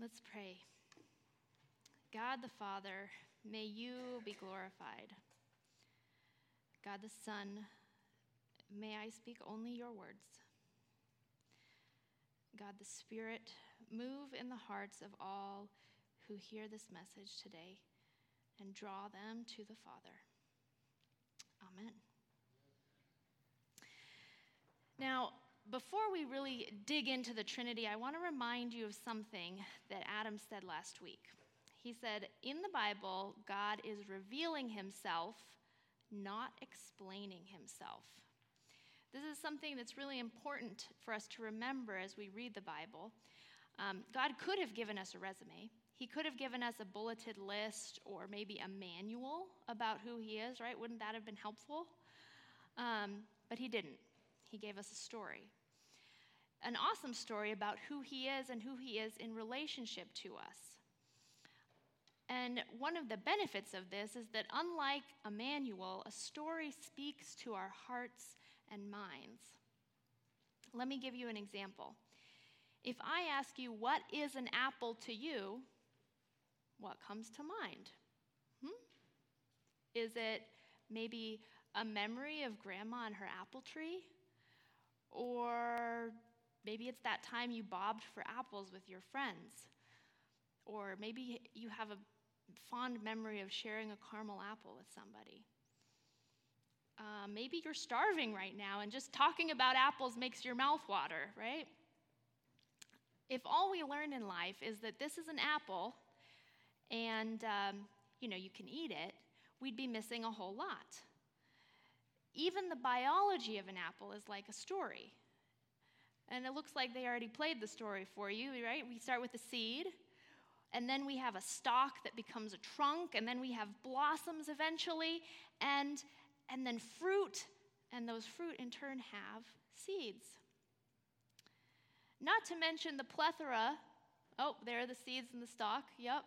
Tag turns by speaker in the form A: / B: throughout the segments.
A: Let's pray. God the Father, may you be glorified. God the Son, may I speak only your words. God the Spirit, move in the hearts of all who hear this message today and draw them to the Father. Amen. Now, before we really dig into the Trinity, I want to remind you of something that Adam said last week. He said, In the Bible, God is revealing himself, not explaining himself. This is something that's really important for us to remember as we read the Bible. Um, God could have given us a resume. He could have given us a bulleted list or maybe a manual about who He is, right? Wouldn't that have been helpful? Um, but He didn't. He gave us a story. An awesome story about who He is and who He is in relationship to us. And one of the benefits of this is that, unlike a manual, a story speaks to our hearts and minds. Let me give you an example. If I ask you, What is an apple to you? what comes to mind? Hmm? Is it maybe a memory of grandma and her apple tree? Or maybe it's that time you bobbed for apples with your friends? Or maybe you have a fond memory of sharing a caramel apple with somebody. Uh, maybe you're starving right now and just talking about apples makes your mouth water, right? If all we learn in life is that this is an apple and um, you know you can eat it, we'd be missing a whole lot. Even the biology of an apple is like a story. And it looks like they already played the story for you, right? We start with the seed, and then we have a stalk that becomes a trunk, and then we have blossoms eventually, and, and then fruit, and those fruit in turn have seeds. Not to mention the plethora. Oh, there are the seeds in the stalk, yep,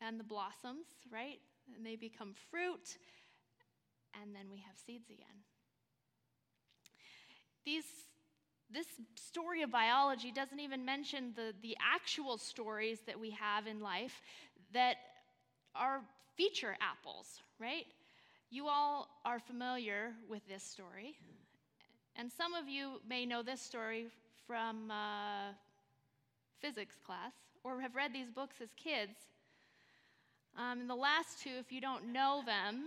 A: and the blossoms, right? And they become fruit, and then we have seeds again. These this story of biology doesn't even mention the, the actual stories that we have in life that are feature apples, right? You all are familiar with this story. And some of you may know this story from uh, physics class or have read these books as kids. Um, and the last two, if you don't know them,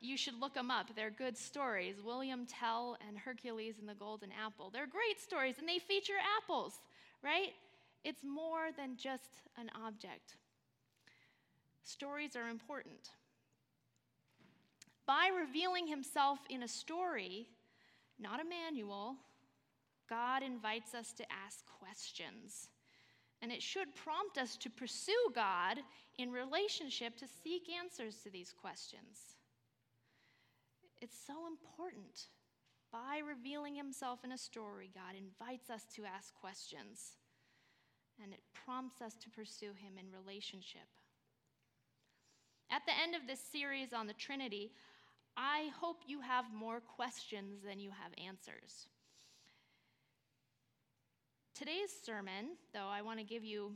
A: you should look them up. They're good stories William Tell and Hercules and the Golden Apple. They're great stories, and they feature apples, right? It's more than just an object. Stories are important. By revealing himself in a story, not a manual, God invites us to ask questions. And it should prompt us to pursue God in relationship to seek answers to these questions. It's so important. By revealing himself in a story, God invites us to ask questions, and it prompts us to pursue him in relationship. At the end of this series on the Trinity, I hope you have more questions than you have answers. Today's sermon, though, I want to give you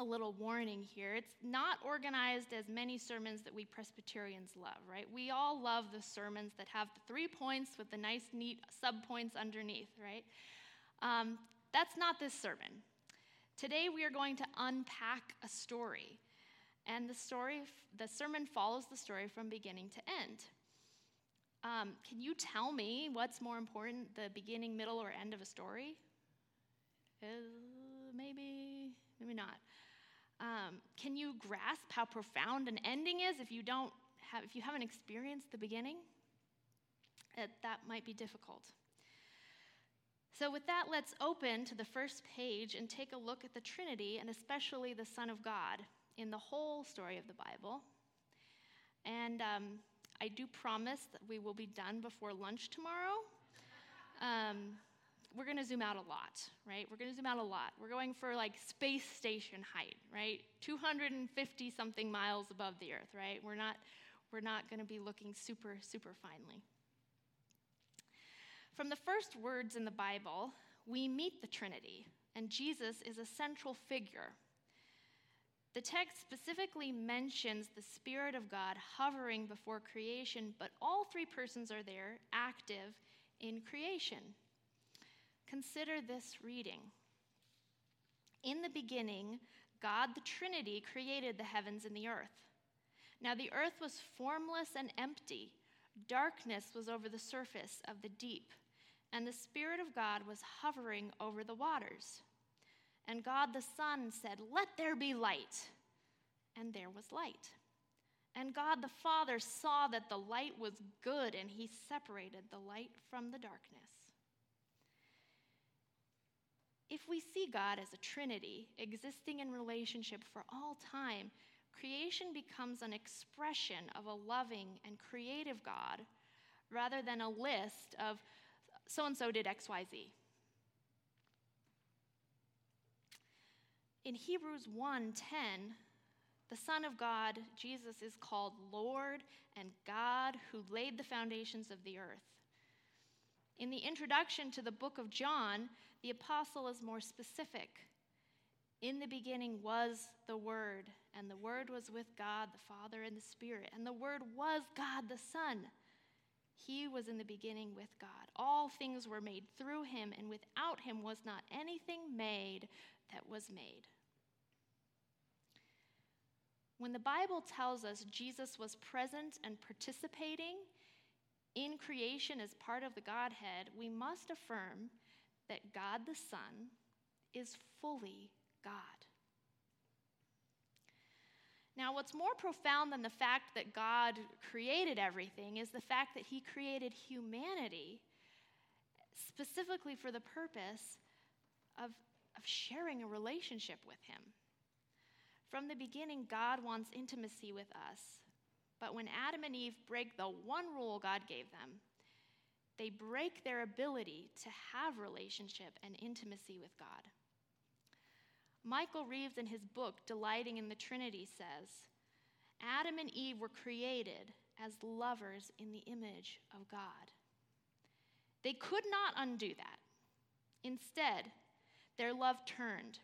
A: a little warning here. It's not organized as many sermons that we Presbyterians love, right? We all love the sermons that have the three points with the nice, neat subpoints underneath, right? Um, that's not this sermon. Today we are going to unpack a story. And the story, the sermon follows the story from beginning to end. Um, can you tell me what's more important, the beginning, middle, or end of a story? Uh, maybe, maybe not. Um, can you grasp how profound an ending is if you don't have, if you haven't experienced the beginning? It, that might be difficult. So, with that, let's open to the first page and take a look at the Trinity and especially the Son of God in the whole story of the Bible. And um, I do promise that we will be done before lunch tomorrow. Um, we're going to zoom out a lot, right? We're going to zoom out a lot. We're going for like space station height, right? 250 something miles above the earth, right? We're not we're not going to be looking super super finely. From the first words in the Bible, we meet the Trinity, and Jesus is a central figure. The text specifically mentions the Spirit of God hovering before creation, but all three persons are there, active in creation. Consider this reading. In the beginning, God the Trinity created the heavens and the earth. Now the earth was formless and empty, darkness was over the surface of the deep, and the Spirit of God was hovering over the waters. And God the Son said, Let there be light. And there was light. And God the Father saw that the light was good, and he separated the light from the darkness. If we see God as a Trinity existing in relationship for all time, creation becomes an expression of a loving and creative God rather than a list of so and so did XYZ. In Hebrews 1:10, the Son of God, Jesus, is called Lord and God who laid the foundations of the earth. In the introduction to the book of John, the apostle is more specific. In the beginning was the Word, and the Word was with God the Father and the Spirit, and the Word was God the Son. He was in the beginning with God. All things were made through him, and without him was not anything made that was made. When the Bible tells us Jesus was present and participating in creation as part of the Godhead, we must affirm that God the Son is fully God. Now, what's more profound than the fact that God created everything is the fact that He created humanity specifically for the purpose of, of sharing a relationship with Him. From the beginning, God wants intimacy with us. But when Adam and Eve break the one rule God gave them, they break their ability to have relationship and intimacy with God. Michael Reeves, in his book, Delighting in the Trinity, says Adam and Eve were created as lovers in the image of God. They could not undo that. Instead, their love turned.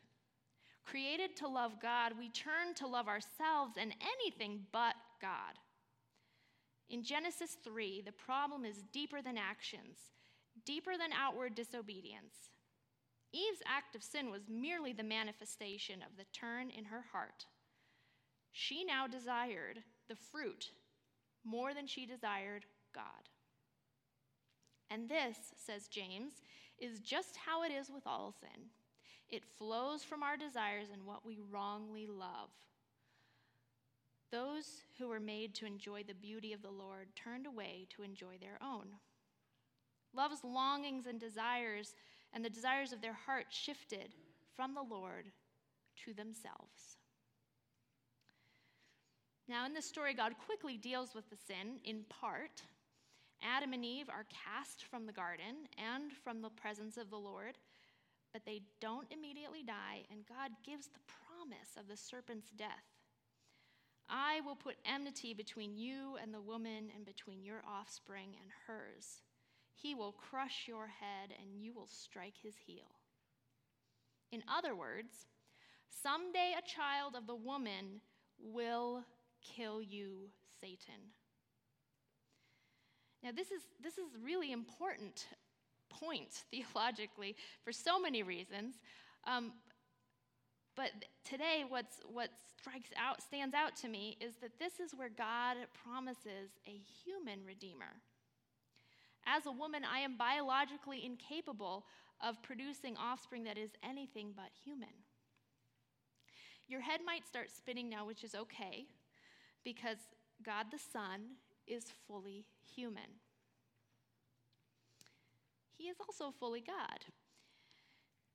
A: Created to love God, we turn to love ourselves and anything but God. In Genesis 3, the problem is deeper than actions, deeper than outward disobedience. Eve's act of sin was merely the manifestation of the turn in her heart. She now desired the fruit more than she desired God. And this, says James, is just how it is with all sin. It flows from our desires and what we wrongly love. Those who were made to enjoy the beauty of the Lord turned away to enjoy their own. Love's longings and desires and the desires of their heart shifted from the Lord to themselves. Now, in this story, God quickly deals with the sin in part. Adam and Eve are cast from the garden and from the presence of the Lord, but they don't immediately die, and God gives the promise of the serpent's death. I will put enmity between you and the woman, and between your offspring and hers. He will crush your head, and you will strike his heel. In other words, someday a child of the woman will kill you, Satan. Now, this is, this is really important point theologically for so many reasons. Um, but today, what's, what strikes out, stands out to me is that this is where God promises a human redeemer. As a woman, I am biologically incapable of producing offspring that is anything but human. Your head might start spinning now, which is okay, because God the Son is fully human. He is also fully God.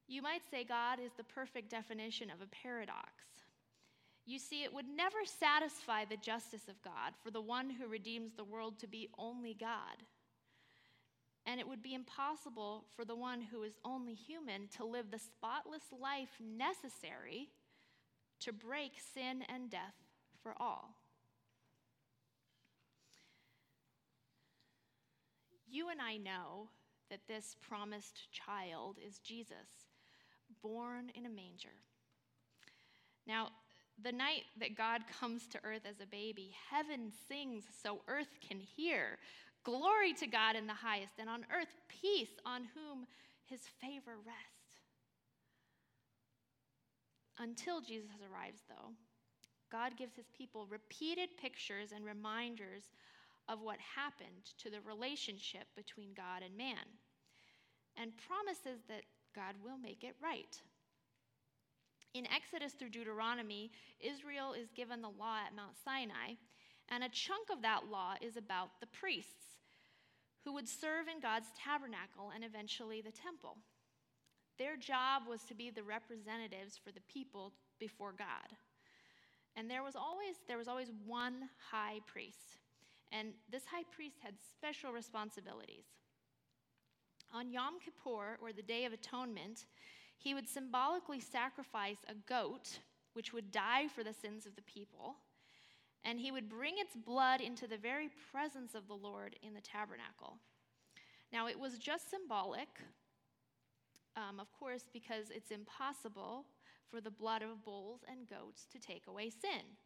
A: You might say God is the perfect definition of a paradox. You see, it would never satisfy the justice of God for the one who redeems the world to be only God. And it would be impossible for the one who is only human to live the spotless life necessary to break sin and death for all. You and I know that this promised child is Jesus born in a manger. Now, the night that God comes to earth as a baby, heaven sings so earth can hear. Glory to God in the highest, and on earth peace on whom his favor rests. Until Jesus arrives, though, God gives his people repeated pictures and reminders of what happened to the relationship between God and man, and promises that God will make it right. In Exodus through Deuteronomy, Israel is given the law at Mount Sinai, and a chunk of that law is about the priests who would serve in God's tabernacle and eventually the temple. Their job was to be the representatives for the people before God. And there was always there was always one high priest. And this high priest had special responsibilities. On Yom Kippur, or the Day of Atonement, he would symbolically sacrifice a goat, which would die for the sins of the people, and he would bring its blood into the very presence of the Lord in the tabernacle. Now, it was just symbolic, um, of course, because it's impossible for the blood of bulls and goats to take away sin.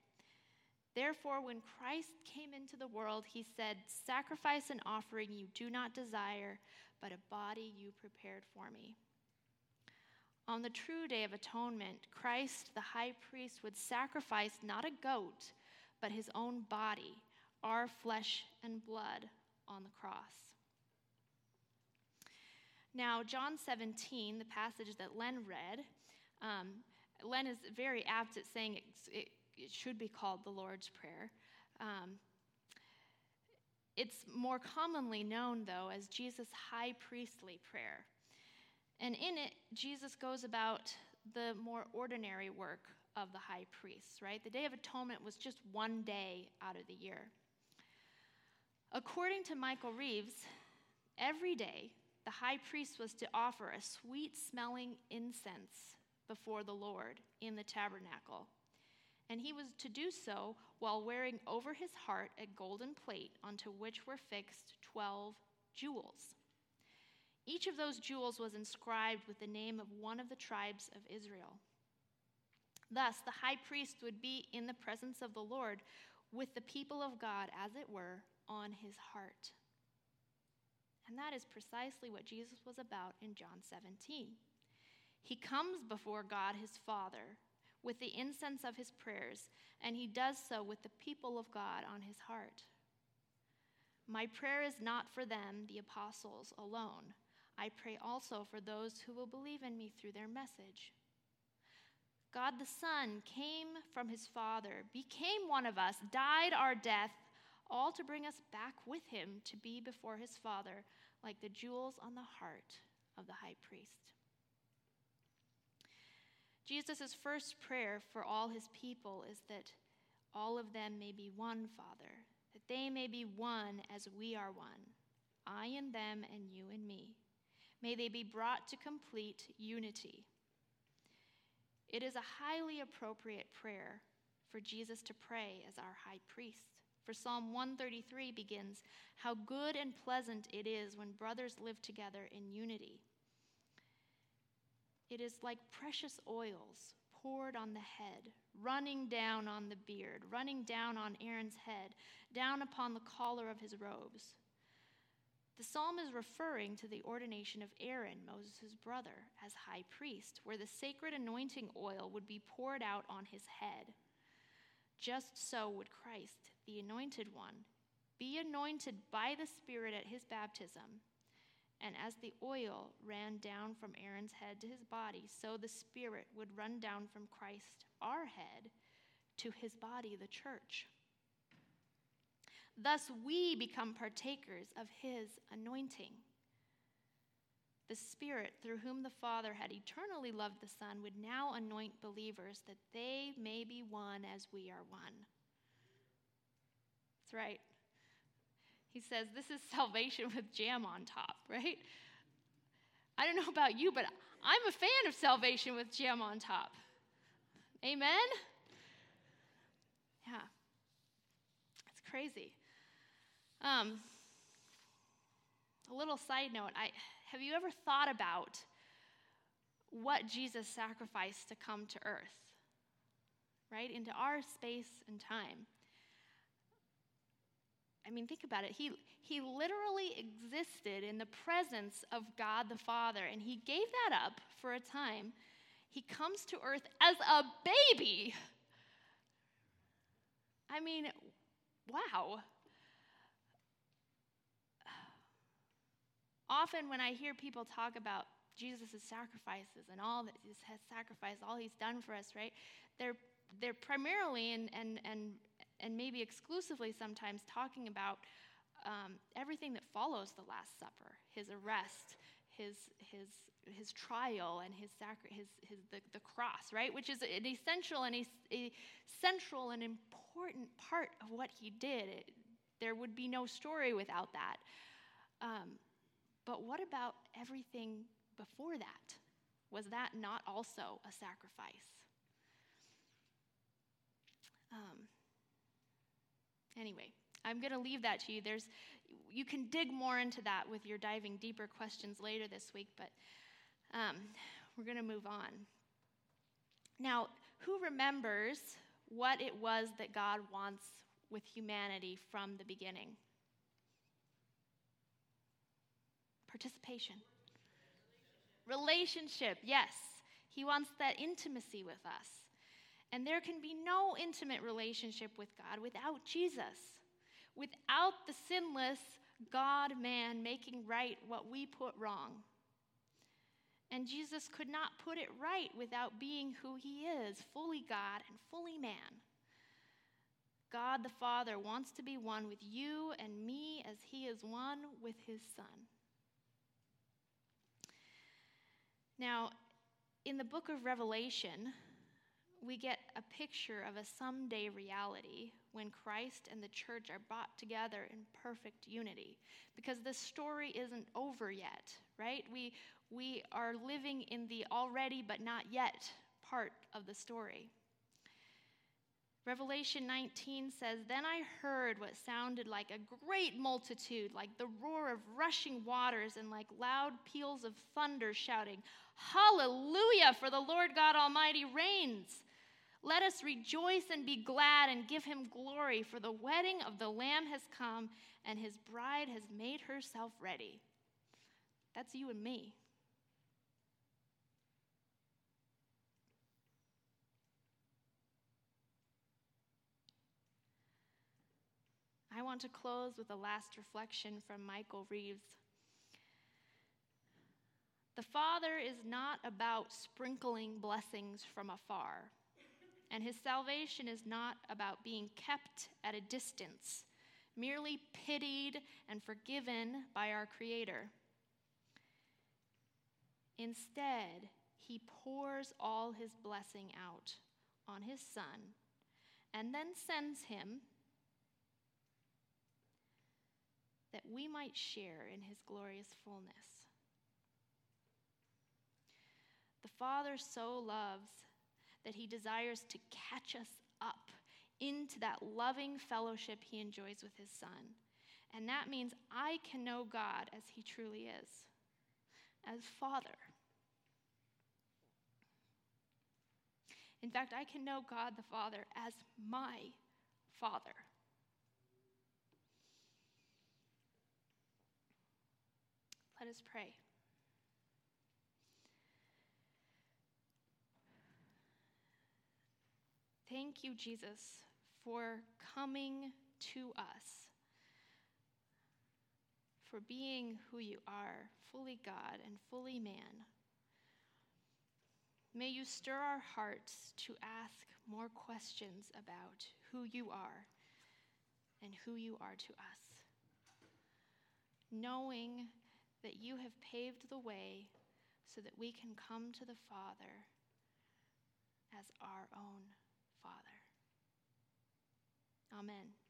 A: Therefore, when Christ came into the world, he said, Sacrifice and offering you do not desire, but a body you prepared for me. On the true day of atonement, Christ, the high priest, would sacrifice not a goat, but his own body, our flesh and blood, on the cross. Now, John 17, the passage that Len read, um, Len is very apt at saying it, it, it, should be called the Lord's Prayer. Um, it's more commonly known, though, as Jesus' high priestly prayer. And in it, Jesus goes about the more ordinary work of the high priest, right? The Day of Atonement was just one day out of the year. According to Michael Reeves, every day the high priest was to offer a sweet smelling incense before the Lord in the tabernacle. And he was to do so while wearing over his heart a golden plate onto which were fixed 12 jewels. Each of those jewels was inscribed with the name of one of the tribes of Israel. Thus, the high priest would be in the presence of the Lord with the people of God, as it were, on his heart. And that is precisely what Jesus was about in John 17. He comes before God his Father with the incense of his prayers, and he does so with the people of God on his heart. My prayer is not for them, the apostles, alone. I pray also for those who will believe in me through their message. God the Son came from his Father, became one of us, died our death, all to bring us back with him to be before his Father like the jewels on the heart of the high priest. Jesus' first prayer for all his people is that all of them may be one, Father, that they may be one as we are one, I and them and you and me. May they be brought to complete unity. It is a highly appropriate prayer for Jesus to pray as our high priest. For Psalm 133 begins, How good and pleasant it is when brothers live together in unity. It is like precious oils poured on the head, running down on the beard, running down on Aaron's head, down upon the collar of his robes. The psalm is referring to the ordination of Aaron, Moses' brother, as high priest, where the sacred anointing oil would be poured out on his head. Just so would Christ, the anointed one, be anointed by the Spirit at his baptism. And as the oil ran down from Aaron's head to his body, so the Spirit would run down from Christ, our head, to his body, the church. Thus we become partakers of his anointing. The Spirit, through whom the Father had eternally loved the Son, would now anoint believers that they may be one as we are one. That's right. He says this is salvation with jam on top, right? I don't know about you, but I'm a fan of salvation with jam on top. Amen? Yeah. It's crazy. Um, a little side note I, have you ever thought about what Jesus sacrificed to come to earth? right? Into our space and time. I mean, think about it. He, he literally existed in the presence of God the Father, and he gave that up for a time. He comes to earth as a baby. I mean, wow. Often, when I hear people talk about Jesus' sacrifices and all that he has sacrificed, all he's done for us, right? They're, they're primarily and, and, and and maybe exclusively sometimes talking about um, everything that follows the Last Supper his arrest, his, his, his trial, and his, sacri- his, his, the, the cross, right? Which is an essential and a, a central and important part of what he did. It, there would be no story without that. Um, but what about everything before that? Was that not also a sacrifice? Um, Anyway, I'm going to leave that to you. There's, you can dig more into that with your diving deeper questions later this week, but um, we're going to move on. Now, who remembers what it was that God wants with humanity from the beginning? Participation. Relationship, yes. He wants that intimacy with us. And there can be no intimate relationship with God without Jesus, without the sinless God man making right what we put wrong. And Jesus could not put it right without being who he is fully God and fully man. God the Father wants to be one with you and me as he is one with his Son. Now, in the book of Revelation, we get a picture of a someday reality when Christ and the church are brought together in perfect unity. Because this story isn't over yet, right? We, we are living in the already but not yet part of the story. Revelation 19 says, Then I heard what sounded like a great multitude, like the roar of rushing waters, and like loud peals of thunder shouting, Hallelujah, for the Lord God Almighty reigns. Let us rejoice and be glad and give him glory, for the wedding of the Lamb has come, and his bride has made herself ready. That's you and me. I want to close with a last reflection from Michael Reeves. The Father is not about sprinkling blessings from afar and his salvation is not about being kept at a distance, merely pitied and forgiven by our Creator. Instead, he pours all his blessing out on his Son and then sends him that we might share in his glorious fullness. The Father so loves that he desires to catch us up into that loving fellowship he enjoys with his son. And that means I can know God as he truly is, as Father. In fact, I can know God the Father as my Father. Let us pray. Thank you, Jesus, for coming to us, for being who you are, fully God and fully man. May you stir our hearts to ask more questions about who you are and who you are to us. Knowing that you have paved the way so that we can come to the Father as our own. Father. Amen.